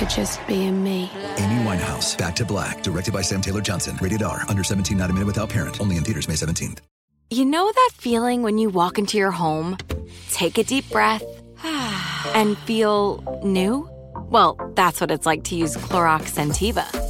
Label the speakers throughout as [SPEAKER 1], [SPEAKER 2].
[SPEAKER 1] for just being me.
[SPEAKER 2] Amy Winehouse, Back to Black, directed by Sam Taylor Johnson. Rated R, under 17, not a minute without parent. Only in theaters May 17th.
[SPEAKER 3] You know that feeling when you walk into your home, take a deep breath, and feel new? Well, that's what it's like to use Clorox Sentiva.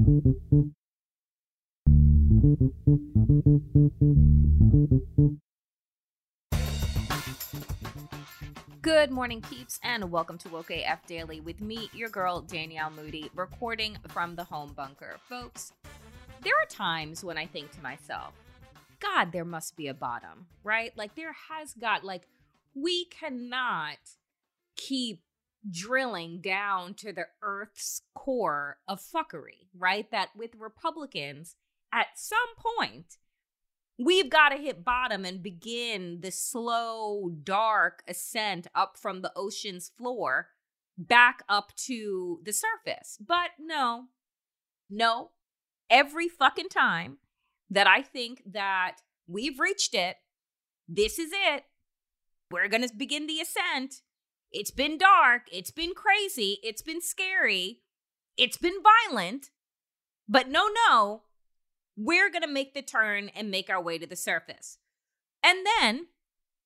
[SPEAKER 4] Good morning, peeps, and welcome to Woke AF Daily with me, your girl, Danielle Moody, recording from the home bunker. Folks, there are times when I think to myself, God, there must be a bottom, right? Like, there has got, like, we cannot keep drilling down to the earth's core of fuckery, right? That with Republicans, at some point, we've got to hit bottom and begin the slow, dark ascent up from the ocean's floor back up to the surface. But no, no, every fucking time that I think that we've reached it, this is it. We're going to begin the ascent. It's been dark. It's been crazy. It's been scary. It's been violent. But no, no, we're going to make the turn and make our way to the surface. And then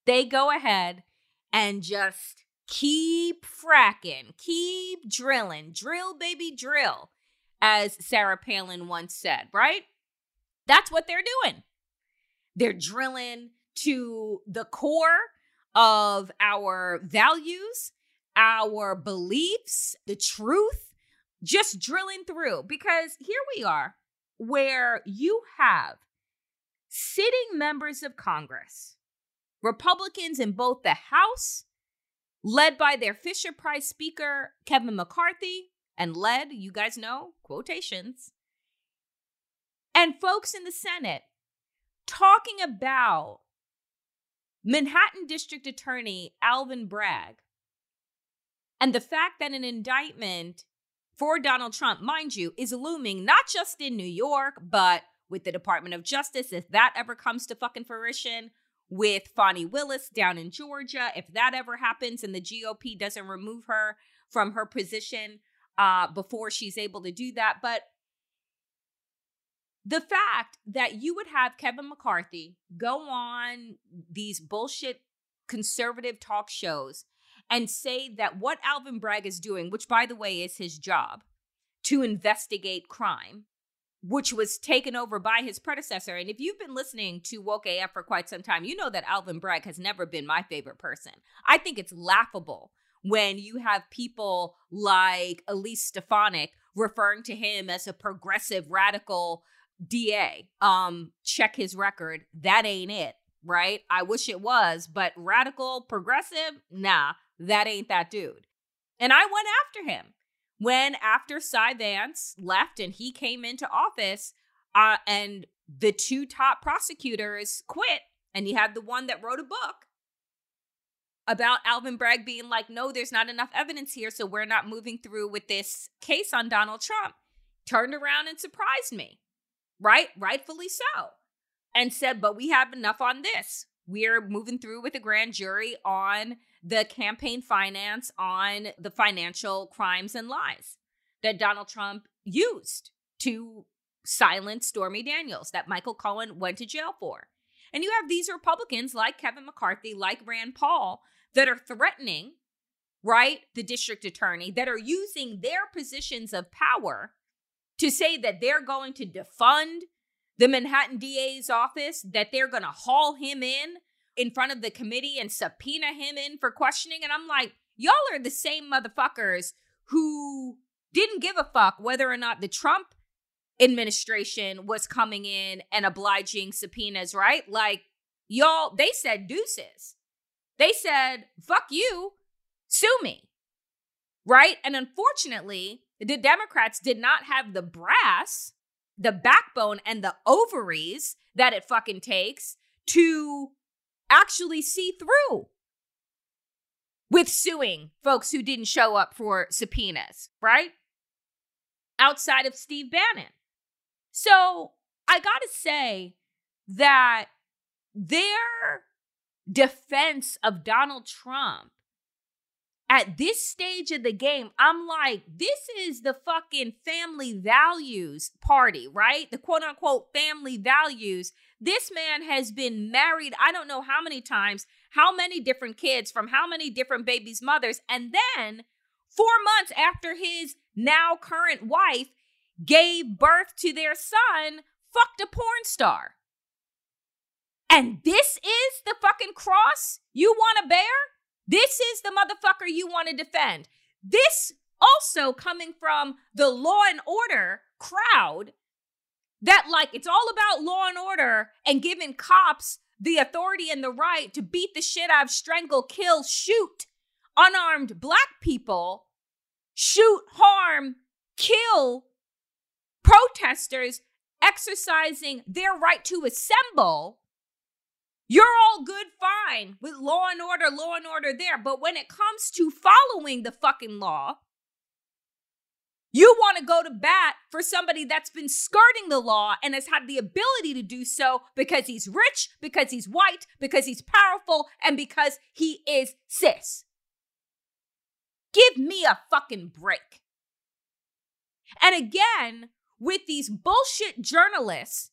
[SPEAKER 4] they go ahead and just keep fracking, keep drilling, drill, baby, drill, as Sarah Palin once said, right? That's what they're doing. They're drilling to the core of our values, our beliefs, the truth, just drilling through. Because here we are, where you have sitting members of Congress, Republicans in both the House, led by their Fisher Price Speaker, Kevin McCarthy, and led, you guys know, quotations, and folks in the Senate talking about Manhattan District Attorney Alvin Bragg and the fact that an indictment for Donald Trump, mind you, is looming not just in New York, but with the Department of Justice, if that ever comes to fucking fruition, with Fani Willis down in Georgia, if that ever happens and the GOP doesn't remove her from her position uh, before she's able to do that. But the fact that you would have Kevin McCarthy go on these bullshit conservative talk shows and say that what Alvin Bragg is doing, which by the way is his job, to investigate crime, which was taken over by his predecessor. And if you've been listening to Woke AF for quite some time, you know that Alvin Bragg has never been my favorite person. I think it's laughable when you have people like Elise Stefanik referring to him as a progressive radical DA. Um, check his record. That ain't it, right? I wish it was, but radical progressive, nah, that ain't that dude. And I went after him when after Cy Vance left and he came into office, uh, and the two top prosecutors quit, and you had the one that wrote a book about Alvin Bragg being like, no, there's not enough evidence here, so we're not moving through with this case on Donald Trump. Turned around and surprised me, right? Rightfully so. And said, but we have enough on this. we're moving through with a grand jury on the campaign finance, on the financial crimes and lies that Donald Trump used to silence Stormy Daniels, that Michael Cohen went to jail for. And you have these Republicans like Kevin McCarthy, like Rand Paul, that are threatening, right, the district attorney, that are using their positions of power to say that they're going to defund the Manhattan DA's office, that they're going to haul him in in front of the committee and subpoena him in for questioning. And I'm like, y'all are the same motherfuckers who didn't give a fuck whether or not the Trump administration was coming in and obliging subpoenas, right? Like, y'all, they said deuces. They said, fuck you, sue me, right? And unfortunately, the Democrats did not have the brass, the backbone, and the ovaries that it fucking takes to actually see through with suing folks who didn't show up for subpoenas, right? Outside of Steve Bannon. So I got to say that their defense of Donald Trump at this stage of the game, I'm like, this is the fucking family values party, right? The quote unquote family values. This man has been married, I don't know how many times, how many different kids from how many different babies' mothers. And then four months after his now current wife gave birth to their son, fucked a porn star. And this is the fucking cross you want to bear? This is the motherfucker you want to defend. This also coming from the law and order crowd that, like, it's all about law and order and giving cops the authority and the right to beat the shit out of, strangle, kill, shoot unarmed black people, shoot, harm, kill protesters exercising their right to assemble you're all good, fine with law and order, law and order there. But when it comes to following the fucking law, you want to go to bat for somebody that's been skirting the law and has had the ability to do so because he's rich, because he's white, because he's powerful, and because he is cis. Give me a fucking break. And again, with these bullshit journalists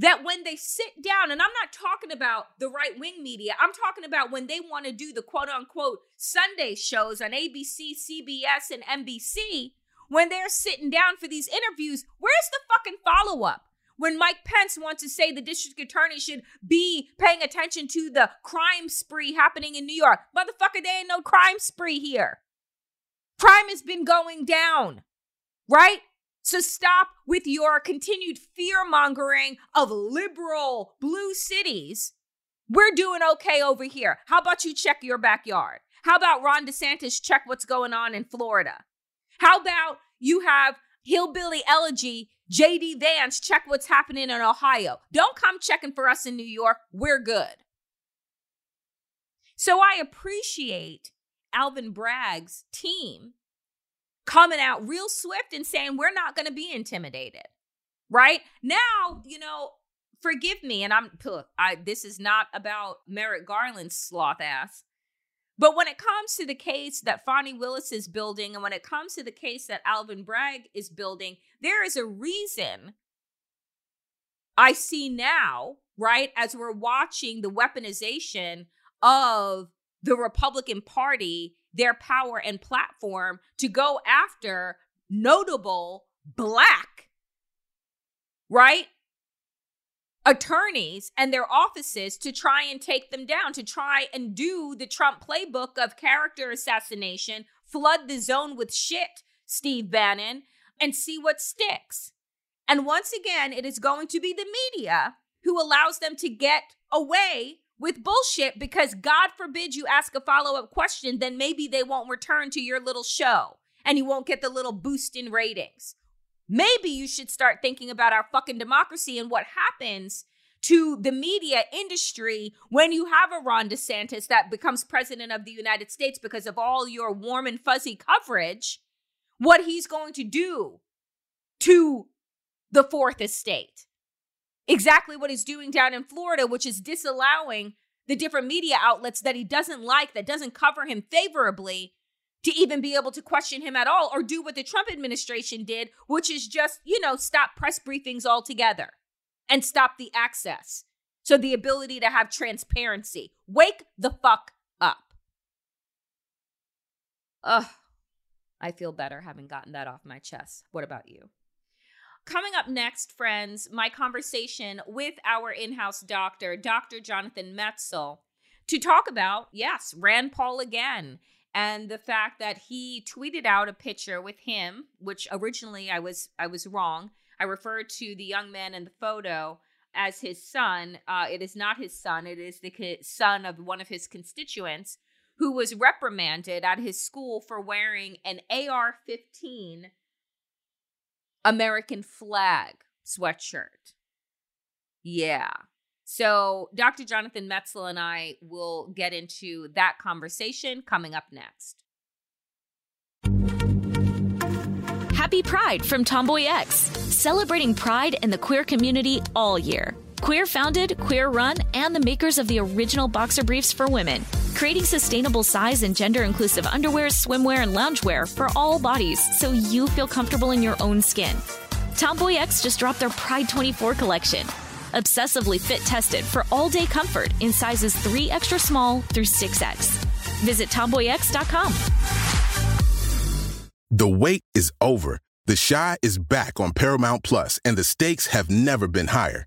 [SPEAKER 4] that when they sit down, and I'm not talking about the right wing media, I'm talking about when they want to do the quote unquote Sunday shows on ABC, CBS, and NBC, when they're sitting down for these interviews, where's the fucking follow up? When Mike Pence wants to say the district attorney should be paying attention to the crime spree happening in New York. Motherfucker, there ain't no crime spree here. Crime has been going down, right? So stop with your continued fear mongering of liberal blue cities. We're doing okay over here. How about you check your backyard? How about Ron DeSantis check what's going on in Florida? How about you have Hillbilly Elegy, JD Vance check what's happening in Ohio? Don't come checking for us in New York. We're good. So I appreciate Alvin Bragg's team coming out real swift and saying we're not going to be intimidated. Right? Now, you know, forgive me and I'm I this is not about Merrick Garland's sloth ass. But when it comes to the case that Fani Willis is building and when it comes to the case that Alvin Bragg is building, there is a reason I see now, right, as we're watching the weaponization of the Republican Party their power and platform to go after notable black, right? Attorneys and their offices to try and take them down, to try and do the Trump playbook of character assassination, flood the zone with shit, Steve Bannon, and see what sticks. And once again, it is going to be the media who allows them to get away with bullshit because God forbid you ask a follow up question, then maybe they won't return to your little show and you won't get the little boost in ratings. Maybe you should start thinking about our fucking democracy and what happens to the media industry when you have a Ron DeSantis that becomes president of the United States because of all your warm and fuzzy coverage, what he's going to do to the fourth estate exactly what he's doing down in Florida, which is disallowing the different media outlets that he doesn't like, that doesn't cover him favorably, to even be able to question him at all or do what the Trump administration did, which is just, you know, stop press briefings altogether and stop the access. So the ability to have transparency. Wake the fuck up. Ugh. I feel better having gotten that off my chest. What about you? Coming up next, friends, my conversation with our in house doctor, Dr. Jonathan Metzl, to talk about, yes, Rand Paul again and the fact that he tweeted out a picture with him which originally i was i was wrong i referred to the young man in the photo as his son uh, it is not his son it is the son of one of his constituents who was reprimanded at his school for wearing an ar-15 american flag sweatshirt yeah so, Dr. Jonathan Metzl and I will get into that conversation coming up next.
[SPEAKER 5] Happy Pride from Tomboy X, celebrating pride in the queer community all year. Queer founded, queer run, and the makers of the original boxer briefs for women, creating sustainable size and gender inclusive underwear, swimwear, and loungewear for all bodies so you feel comfortable in your own skin. Tomboy X just dropped their Pride 24 collection obsessively fit tested for all day comfort in sizes 3 extra small through 6X. Visit tomboyx.com.
[SPEAKER 6] The wait is over. The Chi is back on Paramount Plus, and the stakes have never been higher.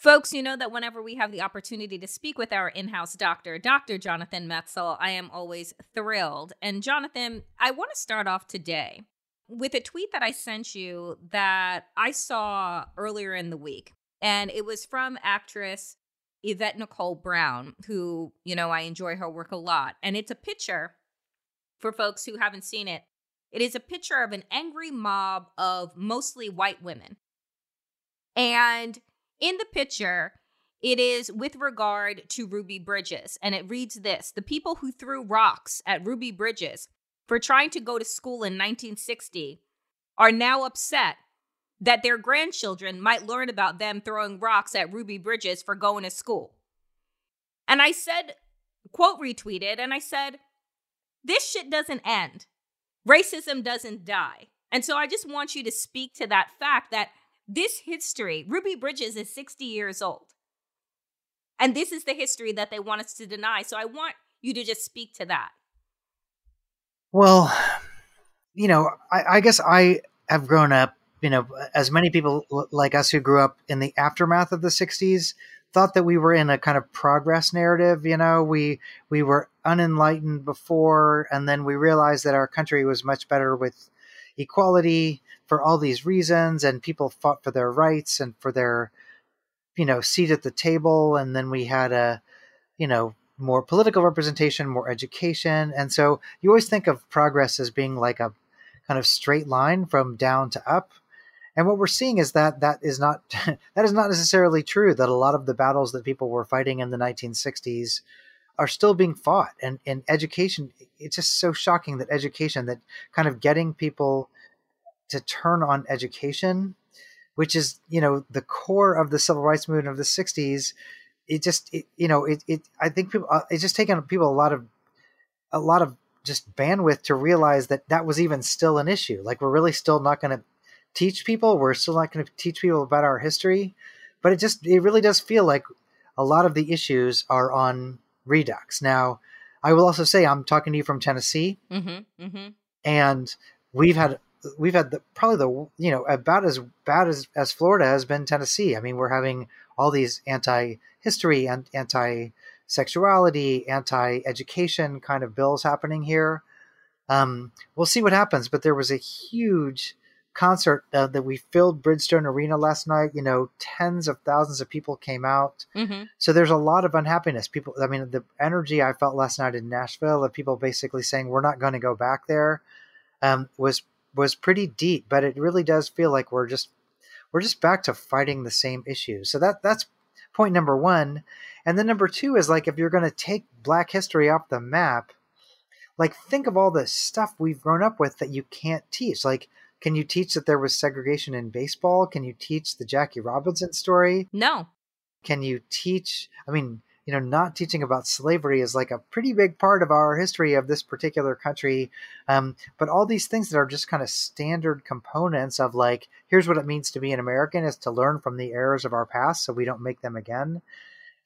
[SPEAKER 4] Folks, you know that whenever we have the opportunity to speak with our in house doctor, Dr. Jonathan Metzl, I am always thrilled. And Jonathan, I want to start off today with a tweet that I sent you that I saw earlier in the week. And it was from actress Yvette Nicole Brown, who, you know, I enjoy her work a lot. And it's a picture for folks who haven't seen it. It is a picture of an angry mob of mostly white women. And in the picture, it is with regard to Ruby Bridges. And it reads this The people who threw rocks at Ruby Bridges for trying to go to school in 1960 are now upset that their grandchildren might learn about them throwing rocks at Ruby Bridges for going to school. And I said, quote retweeted, and I said, this shit doesn't end. Racism doesn't die. And so I just want you to speak to that fact that this history, Ruby Bridges is 60 years old. And this is the history that they want us to deny. So I want you to just speak to that.
[SPEAKER 7] Well, you know, I, I guess I have grown up you know, as many people like us who grew up in the aftermath of the 60s thought that we were in a kind of progress narrative, you know, we we were unenlightened before and then we realized that our country was much better with equality for all these reasons and people fought for their rights and for their you know, seat at the table and then we had a you know, more political representation, more education. And so you always think of progress as being like a kind of straight line from down to up and what we're seeing is that that is not that is not necessarily true. That a lot of the battles that people were fighting in the 1960s are still being fought. And in education, it's just so shocking that education, that kind of getting people to turn on education, which is you know the core of the civil rights movement of the 60s. It just it, you know it, it I think people uh, it's just taken people a lot of a lot of just bandwidth to realize that that was even still an issue. Like we're really still not going to teach people. We're still not going to teach people about our history, but it just it really does feel like a lot of the issues are on Redux. Now, I will also say I'm talking to you from Tennessee,
[SPEAKER 4] Mm-hmm. Mm-hmm.
[SPEAKER 7] and we've had we've had the, probably the you know about as bad as as Florida has been Tennessee. I mean, we're having all these anti history and anti sexuality, anti education kind of bills happening here. Um, we'll see what happens, but there was a huge concert uh, that we filled Bridgestone Arena last night. You know, tens of thousands of people came out.
[SPEAKER 4] Mm-hmm.
[SPEAKER 7] So there's a lot of unhappiness. People, I mean, the energy I felt last night in Nashville of people basically saying we're not going to go back there um, was was pretty deep. But it really does feel like we're just we're just back to fighting the same issues. So that that's point number one. And then number two is like if you're going to take Black history off the map, like think of all the stuff we've grown up with that you can't teach. Like, can you teach that there was segregation in baseball? Can you teach the Jackie Robinson story?
[SPEAKER 4] No.
[SPEAKER 7] Can you teach? I mean, you know, not teaching about slavery is like a pretty big part of our history of this particular country. Um, but all these things that are just kind of standard components of like, here's what it means to be an American is to learn from the errors of our past so we don't make them again.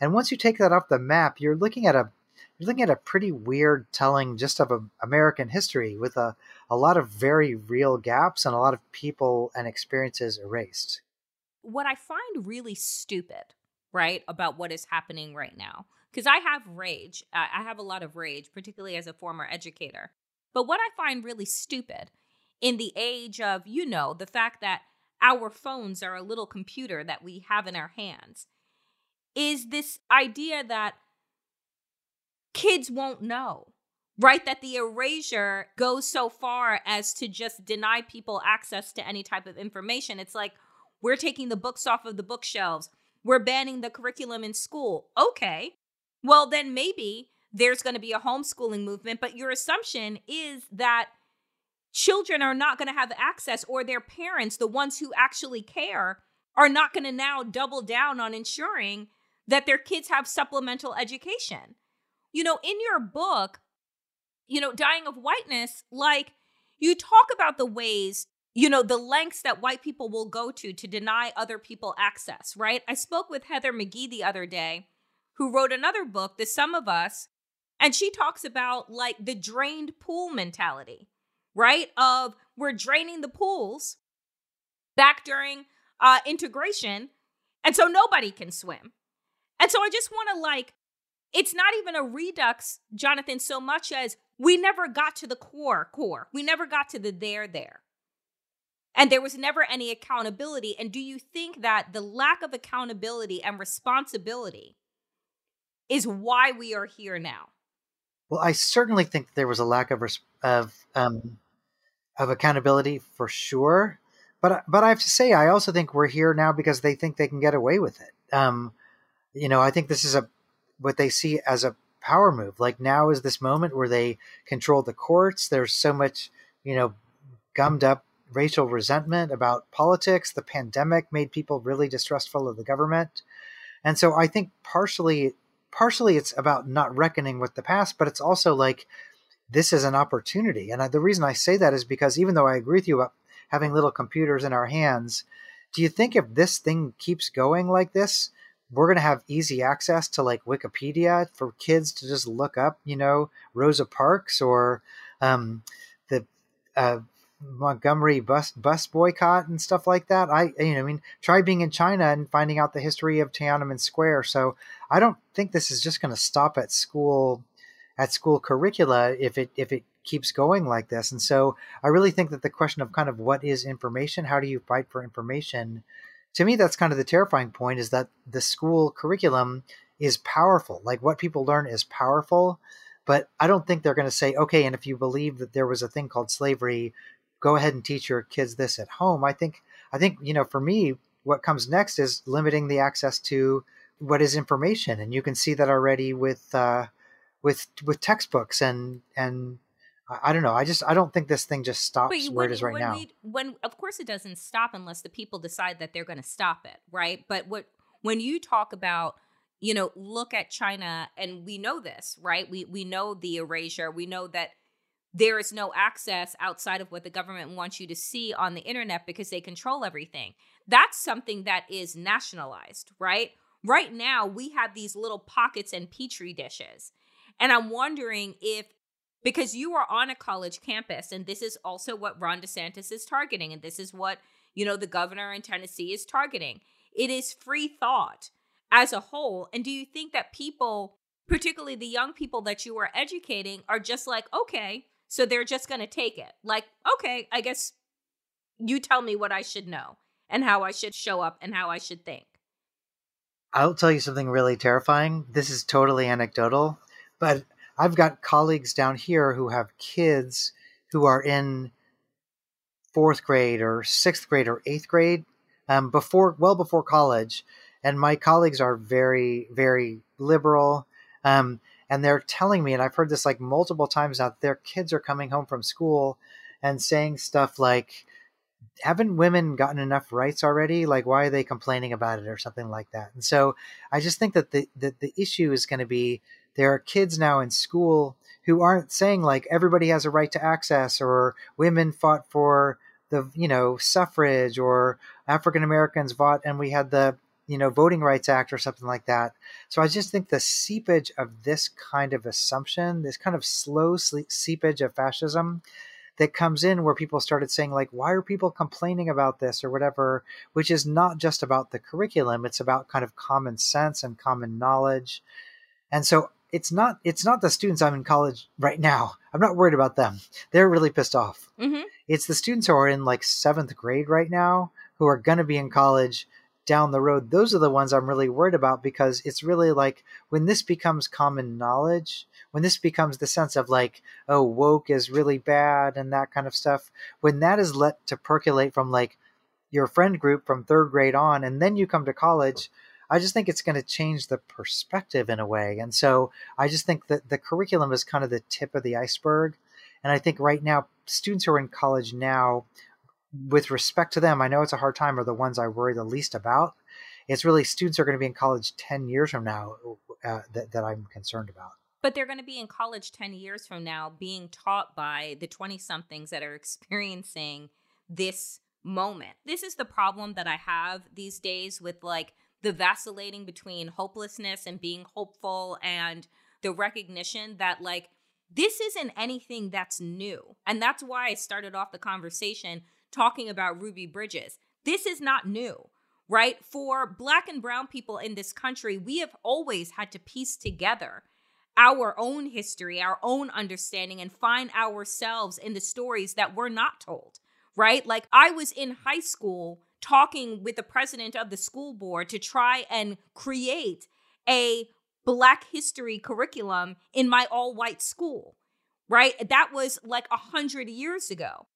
[SPEAKER 7] And once you take that off the map, you're looking at a you're looking at a pretty weird telling just of a, American history with a, a lot of very real gaps and a lot of people and experiences erased.
[SPEAKER 4] What I find really stupid, right, about what is happening right now, because I have rage. I have a lot of rage, particularly as a former educator. But what I find really stupid in the age of, you know, the fact that our phones are a little computer that we have in our hands is this idea that kids won't know, right? That the erasure goes so far as to just deny people access to any type of information. It's like we're taking the books off of the bookshelves, we're banning the curriculum in school. Okay, well, then maybe there's going to be a homeschooling movement, but your assumption is that children are not going to have access, or their parents, the ones who actually care, are not going to now double down on ensuring that their kids have supplemental education. You know, in your book, you know, Dying of Whiteness, like you talk about the ways, you know, the lengths that white people will go to to deny other people access, right? I spoke with Heather McGhee the other day, who wrote another book, The Sum of Us, and she talks about like the drained pool mentality, right? Of we're draining the pools back during uh, integration, and so nobody can swim. And so I just want to like, it's not even a redux, Jonathan, so much as we never got to the core core. We never got to the there there. And there was never any accountability. And do you think that the lack of accountability and responsibility is why we are here now?
[SPEAKER 7] Well, I certainly think there was a lack of of um, of accountability for sure. But but I have to say, I also think we're here now because they think they can get away with it. Um, you know, I think this is a what they see as a power move. Like now is this moment where they control the courts. There's so much, you know, gummed up racial resentment about politics. The pandemic made people really distrustful of the government. And so I think partially partially it's about not reckoning with the past, but it's also like this is an opportunity. And I, the reason I say that is because even though I agree with you about having little computers in our hands, do you think if this thing keeps going like this, we're going to have easy access to like Wikipedia for kids to just look up, you know, Rosa Parks or um, the uh, Montgomery bus bus boycott and stuff like that. I you know, I mean, try being in China and finding out the history of Tiananmen Square. So I don't think this is just going to stop at school at school curricula if it if it keeps going like this. And so I really think that the question of kind of what is information, how do you fight for information, to me that's kind of the terrifying point is that the school curriculum is powerful. Like what people learn is powerful, but I don't think they're going to say, okay, and if you believe that there was a thing called slavery, go ahead and teach your kids this at home. I think I think, you know, for me, what comes next is limiting the access to what is information. And you can see that already with uh, with with textbooks and and I don't know. I just I don't think this thing just stops where it is right
[SPEAKER 4] when
[SPEAKER 7] now.
[SPEAKER 4] when of course it doesn't stop unless the people decide that they're going to stop it, right? But what when you talk about you know look at China and we know this, right? We we know the erasure. We know that there is no access outside of what the government wants you to see on the internet because they control everything. That's something that is nationalized, right? Right now we have these little pockets and petri dishes. And I'm wondering if because you are on a college campus and this is also what Ron DeSantis is targeting and this is what, you know, the governor in Tennessee is targeting. It is free thought as a whole. And do you think that people, particularly the young people that you are educating, are just like, okay, so they're just going to take it? Like, okay, I guess you tell me what I should know and how I should show up and how I should think.
[SPEAKER 7] I'll tell you something really terrifying. This is totally anecdotal, but I've got colleagues down here who have kids who are in fourth grade or sixth grade or eighth grade um, before well before college and my colleagues are very very liberal um, and they're telling me and i've heard this like multiple times now their kids are coming home from school and saying stuff like haven't women gotten enough rights already? Like why are they complaining about it? or something like that. And so i just think that the the, the issue is going to be there are kids now in school who aren't saying like everybody has a right to access or women fought for the you know suffrage or African Americans fought and we had the you know voting rights act or something like that so i just think the seepage of this kind of assumption this kind of slow seepage of fascism that comes in where people started saying like why are people complaining about this or whatever which is not just about the curriculum it's about kind of common sense and common knowledge and so it's not it's not the students I'm in college right now. I'm not worried about them. They're really pissed off. Mm-hmm. It's the students who are in like seventh grade right now who are going to be in college down the road. Those are the ones I'm really worried about because it's really like when this becomes common knowledge, when this becomes the sense of like, oh, woke is really bad and that kind of stuff, when that is let to percolate from like your friend group from third grade on, and then you come to college I just think it's going to change the perspective in a way. And so I just think that the curriculum is kind of the tip of the iceberg. And I think right now, students who are in college now, with respect to them, I know it's a hard time, are the ones I worry the least about. It's really students are going to be in college 10 years from now uh, that, that I'm concerned about.
[SPEAKER 4] But they're going to be in college 10 years from now being taught by the 20 somethings that are experiencing this moment. This is the problem that I have these days with like the vacillating between hopelessness and being hopeful and the recognition that like this isn't anything that's new. And that's why I started off the conversation talking about Ruby Bridges. This is not new, right? For black and brown people in this country, we have always had to piece together our own history, our own understanding, and find ourselves in the stories that we're not told, right? Like I was in high school talking with the president of the school board to try and create a Black history curriculum in my all white school, right? That was like a hundred years ago.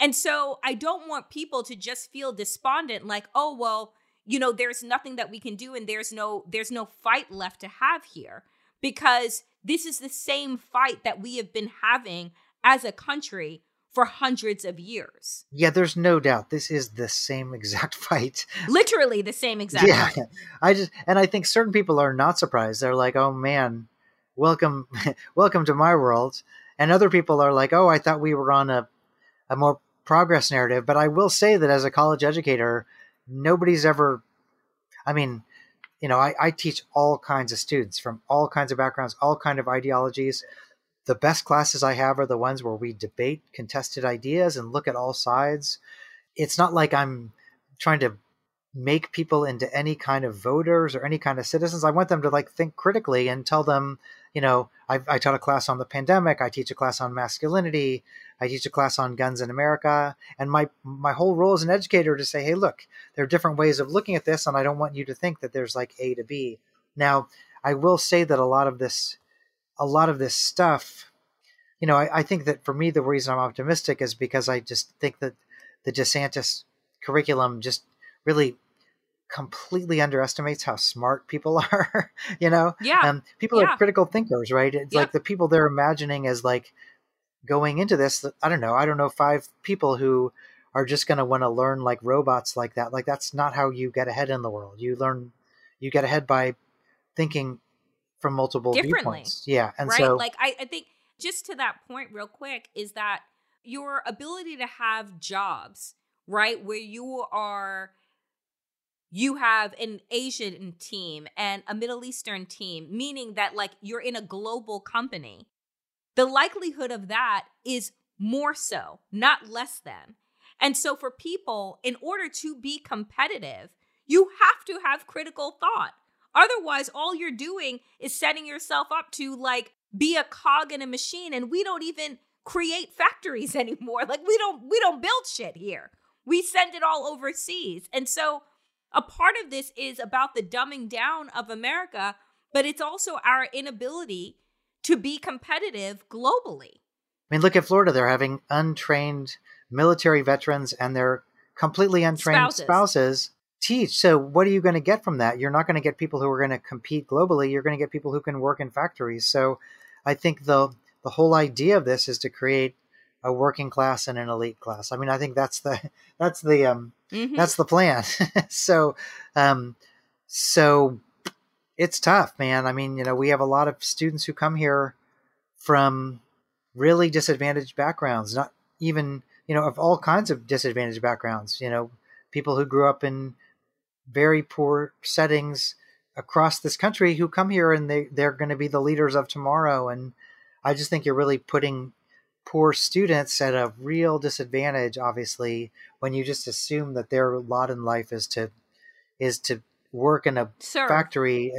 [SPEAKER 4] And so I don't want people to just feel despondent, like, oh, well, you know, there's nothing that we can do and there's no there's no fight left to have here because this is the same fight that we have been having as a country for hundreds of years.
[SPEAKER 7] Yeah, there's no doubt this is the same exact fight.
[SPEAKER 4] Literally the same exact
[SPEAKER 7] yeah,
[SPEAKER 4] fight.
[SPEAKER 7] I just and I think certain people are not surprised. They're like, "Oh man, welcome welcome to my world." And other people are like, "Oh, I thought we were on a a more progress narrative." But I will say that as a college educator, nobody's ever I mean, you know, I, I teach all kinds of students from all kinds of backgrounds, all kind of ideologies the best classes I have are the ones where we debate contested ideas and look at all sides. It's not like I'm trying to make people into any kind of voters or any kind of citizens. I want them to like think critically and tell them, you know, I, I taught a class on the pandemic. I teach a class on masculinity. I teach a class on guns in America. And my my whole role as an educator to say, hey, look, there are different ways of looking at this, and I don't want you to think that there's like A to B. Now, I will say that a lot of this a lot of this stuff, you know, I, I, think that for me, the reason I'm optimistic is because I just think that the DeSantis curriculum just really completely underestimates how smart people are. you know,
[SPEAKER 4] yeah,
[SPEAKER 7] um, people
[SPEAKER 4] yeah.
[SPEAKER 7] are critical thinkers, right? It's like the people they're imagining as like going into this. I don't know. I don't know five people who are just going to want to learn like robots like that. Like that's not how you get ahead in the world. You learn, you get ahead by thinking from multiple viewpoints. Yeah. And
[SPEAKER 4] right?
[SPEAKER 7] so
[SPEAKER 4] like I, I think just to that point real quick is that your ability to have jobs, right, where you are you have an Asian team and a Middle Eastern team, meaning that like you're in a global company, the likelihood of that is more so, not less than. And so for people, in order to be competitive, you have to have critical thought. Otherwise, all you're doing is setting yourself up to like be a cog in a machine and we don't even create factories anymore. Like we don't we don't build shit here. We send it all overseas. And so a part of this is about the dumbing down of America, but it's also our inability to be competitive globally.
[SPEAKER 7] I mean, look at Florida. They're having untrained military veterans and their completely untrained spouses. spouses teach. So, what are you going to get from that? You're not going to get people who are going to compete globally. You're going to get people who can work in factories. So, I think the the whole idea of this is to create a working class and an elite class. I mean, I think that's the that's the um mm-hmm. that's the plan. so um so it's tough, man. I mean, you know, we have a lot of students who come here from really disadvantaged backgrounds, not even, you know, of all kinds of disadvantaged backgrounds, you know, people who grew up in very poor settings across this country who come here and they they're going to be the leaders of tomorrow and I just think you're really putting poor students at a real disadvantage obviously when you just assume that their lot in life is to is to work in a serve. factory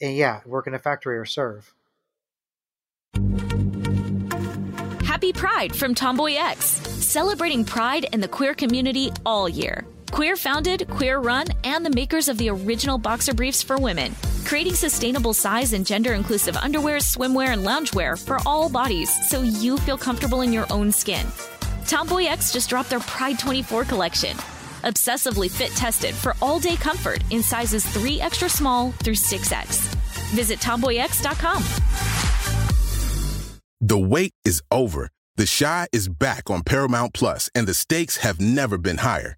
[SPEAKER 7] eh, yeah work in a factory or serve
[SPEAKER 5] happy pride from tomboy x celebrating pride in the queer community all year Queer founded, queer run, and the makers of the original boxer briefs for women, creating sustainable size and gender inclusive underwear, swimwear, and loungewear for all bodies so you feel comfortable in your own skin. Tomboy X just dropped their Pride 24 collection. Obsessively fit tested for all day comfort in sizes 3 extra small through 6X. Visit tomboyx.com.
[SPEAKER 6] The wait is over. The Chi is back on Paramount Plus, and the stakes have never been higher.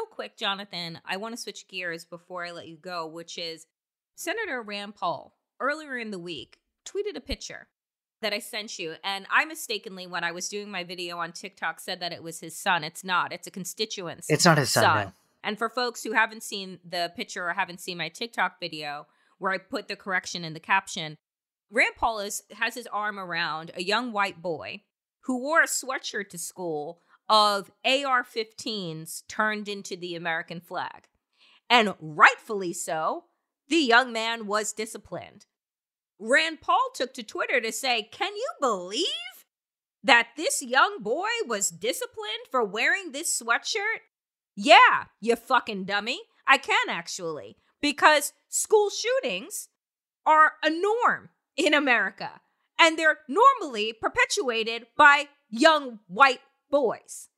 [SPEAKER 4] real quick, Jonathan, I want to switch gears before I let you go, which is Senator Rand Paul earlier in the week tweeted a picture that I sent you. And I mistakenly, when I was doing my video on TikTok, said that it was his son. It's not, it's a constituent's.
[SPEAKER 7] It's not his son. son. No.
[SPEAKER 4] And for folks who haven't seen the picture or haven't seen my TikTok video where I put the correction in the caption, Rand Paul is, has his arm around a young white boy who wore a sweatshirt to school of AR 15s turned into the American flag. And rightfully so, the young man was disciplined. Rand Paul took to Twitter to say, Can you believe that this young boy was disciplined for wearing this sweatshirt? Yeah, you fucking dummy. I can actually, because school shootings are a norm in America, and they're normally perpetuated by young white boys.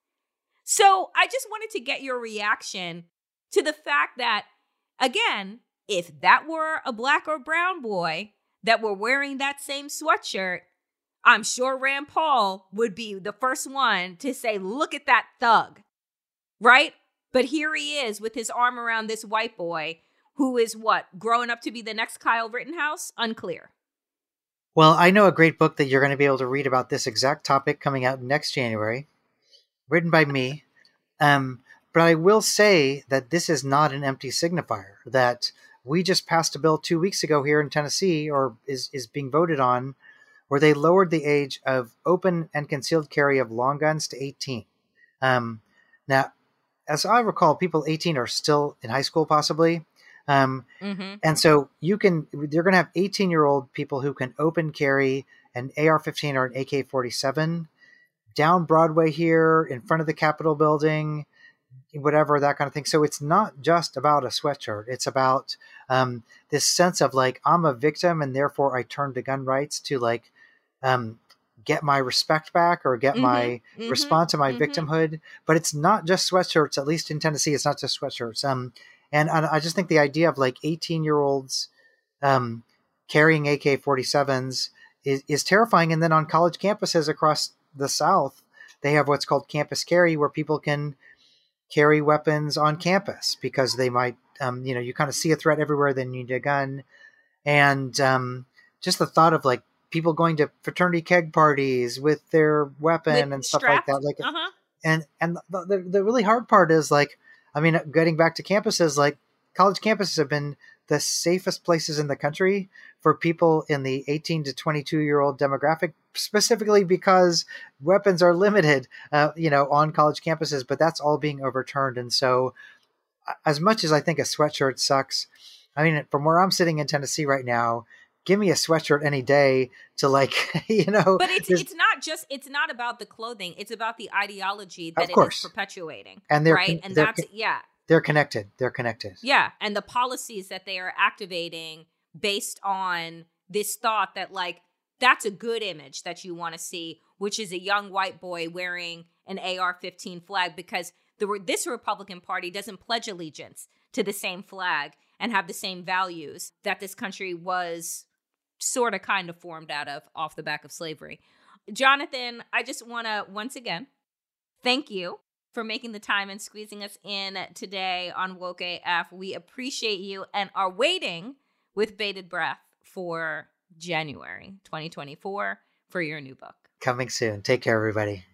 [SPEAKER 4] So I just wanted to get your reaction to the fact that, again, if that were a black or brown boy that were wearing that same sweatshirt, I'm sure Rand Paul would be the first one to say, look at that thug, right? But here he is with his arm around this white boy who is what, growing up to be the next Kyle Rittenhouse? Unclear.
[SPEAKER 7] Well, I know a great book that you're going to be able to read about this exact topic coming out next January written by me. Um, but I will say that this is not an empty signifier. That we just passed a bill two weeks ago here in Tennessee, or is is being voted on, where they lowered the age of open and concealed carry of long guns to 18. Um, now, as I recall, people 18 are still in high school, possibly, Um,
[SPEAKER 4] Mm-hmm.
[SPEAKER 7] and so you can, you're going to have 18 year old people who can open carry an AR 15 or an AK 47 down Broadway here in front of the Capitol building, whatever, that kind of thing. So it's not just about a sweatshirt. It's about um, this sense of like, I'm a victim and therefore I turn to gun rights to like um, get my respect back or get my
[SPEAKER 4] mhm,
[SPEAKER 7] respond to my
[SPEAKER 4] mhm.
[SPEAKER 7] victimhood. But it's not just sweatshirts, at least in Tennessee, it's not just sweatshirts. Um, and I, I just think the idea of like 18 year olds um, carrying AK 47s is, is terrifying. And then on college campuses across the South, they have what's called campus carry, where people can carry weapons on campus because they might, um, you know, you kind of see a threat everywhere, then you need a gun. And um, just the thought of like people going to fraternity keg parties with their weapon
[SPEAKER 4] With
[SPEAKER 7] and stuff like that. Like,
[SPEAKER 4] Uh-huh.
[SPEAKER 7] and and the, the, the really hard part is like i mean getting back to campuses like college campuses have been the safest places in the country for people in the 18 to 22 year old demographic specifically because weapons are limited uh, you know on college campuses but that's all being overturned and so as much as i think a sweatshirt sucks i mean from where i'm sitting in tennessee right now give me a sweatshirt any day to like you know
[SPEAKER 4] But it's it's not just it's not about the clothing. It's about the ideology that it is perpetuating.
[SPEAKER 7] And they're
[SPEAKER 4] right,
[SPEAKER 7] con-
[SPEAKER 4] and
[SPEAKER 7] they're
[SPEAKER 4] that's
[SPEAKER 7] con-
[SPEAKER 4] yeah,
[SPEAKER 7] they're connected they're connected
[SPEAKER 4] yeah, and the policies that they are activating based on this thought that like that's a good image that you want to see, which is a young white boy wearing an AR-15 flag because the this Republican Party doesn't pledge allegiance to the same flag and have the same values that this country was sort of kind of formed out of off the back of slavery. Jonathan, I just want to once again thank you for making the time and squeezing us in today on Woke AF. We appreciate you and are waiting with bated breath for January 2024 for your new book.
[SPEAKER 7] coming soon take care everybody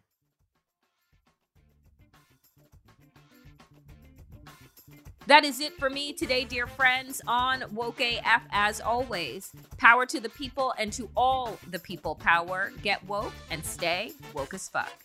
[SPEAKER 4] That is it for me today, dear friends, on Woke AF. As always, power to the people and to all the people power. Get woke and stay woke as fuck.